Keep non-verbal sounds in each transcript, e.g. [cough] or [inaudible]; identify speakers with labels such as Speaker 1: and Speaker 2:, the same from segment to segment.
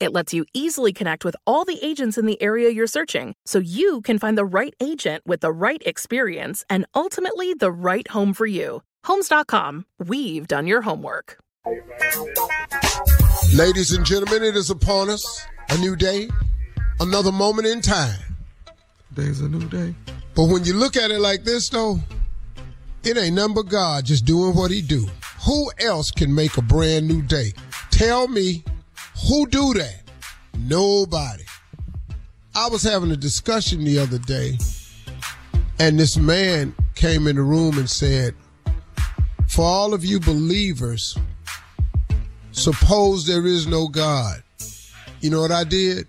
Speaker 1: It lets you easily connect with all the agents in the area you're searching so you can find the right agent with the right experience and ultimately the right home for you. Homes.com, we've done your homework.
Speaker 2: Ladies and gentlemen, it is upon us. A new day, another moment in time.
Speaker 3: Today's a new day.
Speaker 2: But when you look at it like this, though, it ain't nothing but God just doing what he do. Who else can make a brand new day? Tell me who do that? Nobody. I was having a discussion the other day, and this man came in the room and said, For all of you believers, suppose there is no God. You know what I did?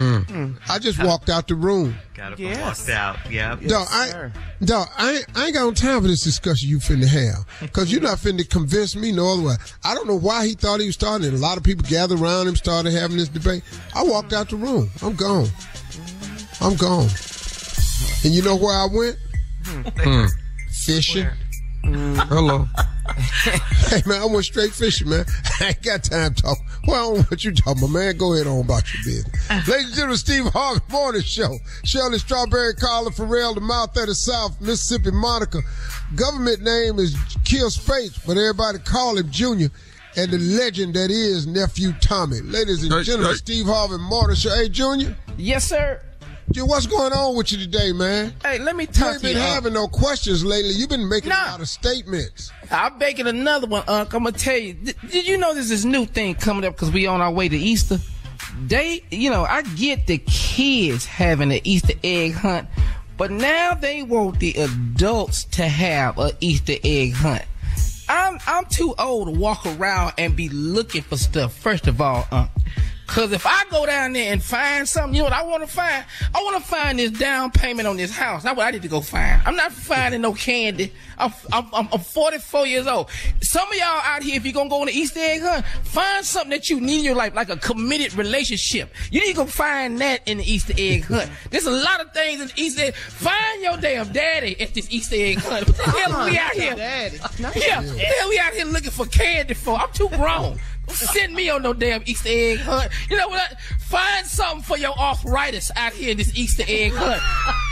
Speaker 3: Mm.
Speaker 2: I just walked out the room.
Speaker 4: Got up yes. and walked out. Yeah.
Speaker 2: Yes, dog, I, dog, I, ain't, I ain't got no time for this discussion you finna have. Because you're not finna convince me no other way. I don't know why he thought he was starting it. A lot of people gathered around him, started having this debate. I walked out the room. I'm gone. I'm gone. And you know where I went?
Speaker 3: Hmm. [laughs]
Speaker 2: Fishing.
Speaker 3: Mm. Hello. [laughs]
Speaker 2: hey man, I went straight fishing, man. [laughs] I ain't got time to talk. Well, I don't know what you talking about, man. Go ahead on about your business. [laughs] Uh-huh. Ladies and gentlemen, Steve Harvey Morning Show. Shirley Strawberry, Carla Ferrell, the mouth of the South, Mississippi Monica. Government name is Kier Spates, but everybody call him Junior. And the legend that is Nephew Tommy. Ladies and
Speaker 3: Hey,
Speaker 2: gentlemen,
Speaker 3: hey.
Speaker 2: Steve Harvey Morning Show. Hey, Junior.
Speaker 5: Yes, sir.
Speaker 2: Dude, what's going on with you today, man?
Speaker 5: Hey, let me
Speaker 2: You
Speaker 5: talk
Speaker 2: ain't
Speaker 5: to you.
Speaker 2: been
Speaker 5: Unc.
Speaker 2: having no questions lately. You've been making a lot of statements.
Speaker 5: I'm making another one, Unc. I'm gonna tell you. Did, did you know there's this new thing coming up because we on our way to Easter? They, you know, I get the kids having an Easter egg hunt, but now they want the adults to have a Easter egg hunt. I'm I'm too old to walk around and be looking for stuff. First of all, Unc. Cause if I go down there and find something, you know what I want to find? I want to find this down payment on this house. That's what I need to go find. I'm not finding no candy. I'm, I'm, I'm, I'm 44 years old. Some of y'all out here, if you're gonna go on the Easter egg hunt, find something that you need in your life, like a committed relationship. You need to go find that in the Easter egg hunt. There's a lot of things in the Easter egg. Find your damn daddy at this Easter egg hunt. What the hell are we out here?
Speaker 6: Daddy.
Speaker 5: Yeah, what the hell we out here looking for candy for? I'm too grown. Send me on no damn Easter egg hunt. You know what? Find something for your arthritis out here in this Easter egg hunt.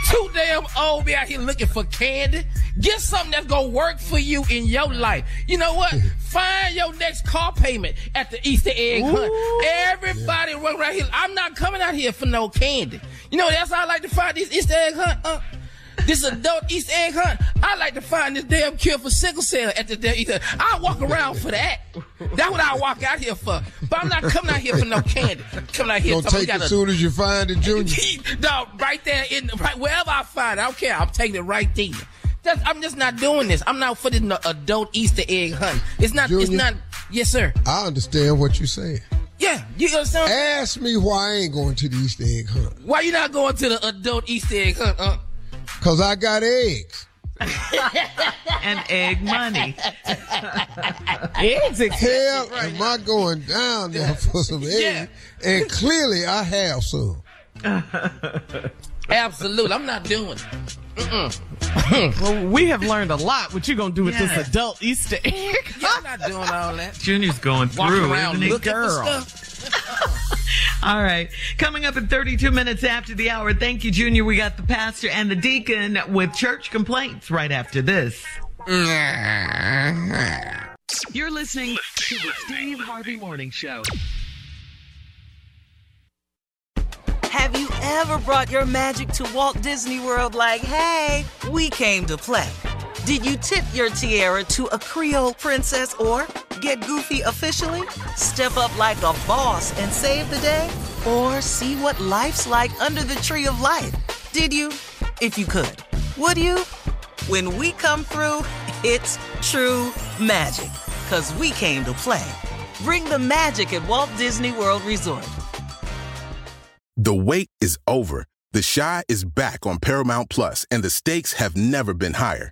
Speaker 5: Too damn old be out here looking for candy. Get something that's gonna work for you in your life. You know what? Find your next car payment at the Easter egg hunt. Everybody run right here. I'm not coming out here for no candy. You know that's how I like to find these Easter egg hunt. Uh, this adult Easter egg hunt. I like to find this damn cure for sickle cell at the damn Easter. I walk around for that. That's what I walk out here for. But I'm not coming out here for no candy. I'm coming out here.
Speaker 2: Gonna take
Speaker 5: gotta-
Speaker 2: soon as you find it, Junior. [laughs]
Speaker 5: no, right there in right wherever I find it. I don't care. I'm taking it right there. That's, I'm just not doing this. I'm not for the adult Easter egg hunt. It's not. It's not. Yes, sir.
Speaker 2: I understand what you're saying.
Speaker 5: Yeah, you understand?
Speaker 2: Ask me why I ain't going to the Easter egg hunt.
Speaker 5: Why you not going to the adult Easter egg hunt? Uh?
Speaker 2: Cause I got eggs. [laughs]
Speaker 4: and egg money. [laughs]
Speaker 6: Eggs
Speaker 2: Hell, am I going down there [laughs] for some eggs?
Speaker 5: Yeah.
Speaker 2: And clearly I have some.
Speaker 5: Absolutely, I'm not doing it.
Speaker 6: Well, we have learned a lot. What you gonna do with
Speaker 4: Yeah.
Speaker 6: this adult Easter egg?
Speaker 5: Yeah, I'm not doing all that.
Speaker 4: Junior's going
Speaker 5: Walking
Speaker 4: through,
Speaker 5: around
Speaker 4: isn't he?
Speaker 5: looking for
Speaker 6: Girl.
Speaker 5: Stuff.
Speaker 4: All right. Coming up in 32 minutes after the hour. Thank you, Junior. We got the pastor and the deacon with church complaints right after this. You're listening to the Steve Harvey Morning Show.
Speaker 7: Have you ever brought your magic to Walt Disney World like, hey, we came to play? Did you tip your tiara to a Creole princess or get goofy officially? Step up like a boss and save the day? Or see what life's like under the tree of life? Did you? If you could. Would you? When we come through, it's true magic. Cause we came to play. Bring the magic at Walt Disney World Resort.
Speaker 8: The wait is over. The Chi is back on Paramount Plus, and the stakes have never been higher.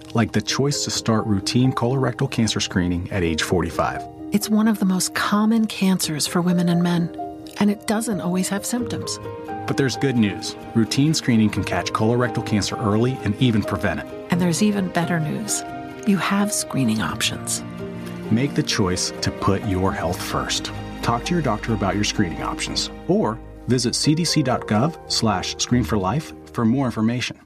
Speaker 9: Like the choice to start routine colorectal cancer screening at age 45.
Speaker 10: It's one of the most common cancers for women and men, and it doesn't always have symptoms.
Speaker 9: But there's good news. Routine screening can catch colorectal cancer early and even prevent it.
Speaker 10: And there's even better news you have screening options.
Speaker 9: Make the choice to put your health first. Talk to your doctor about your screening options or visit cdc.gov slash screen for life for more information.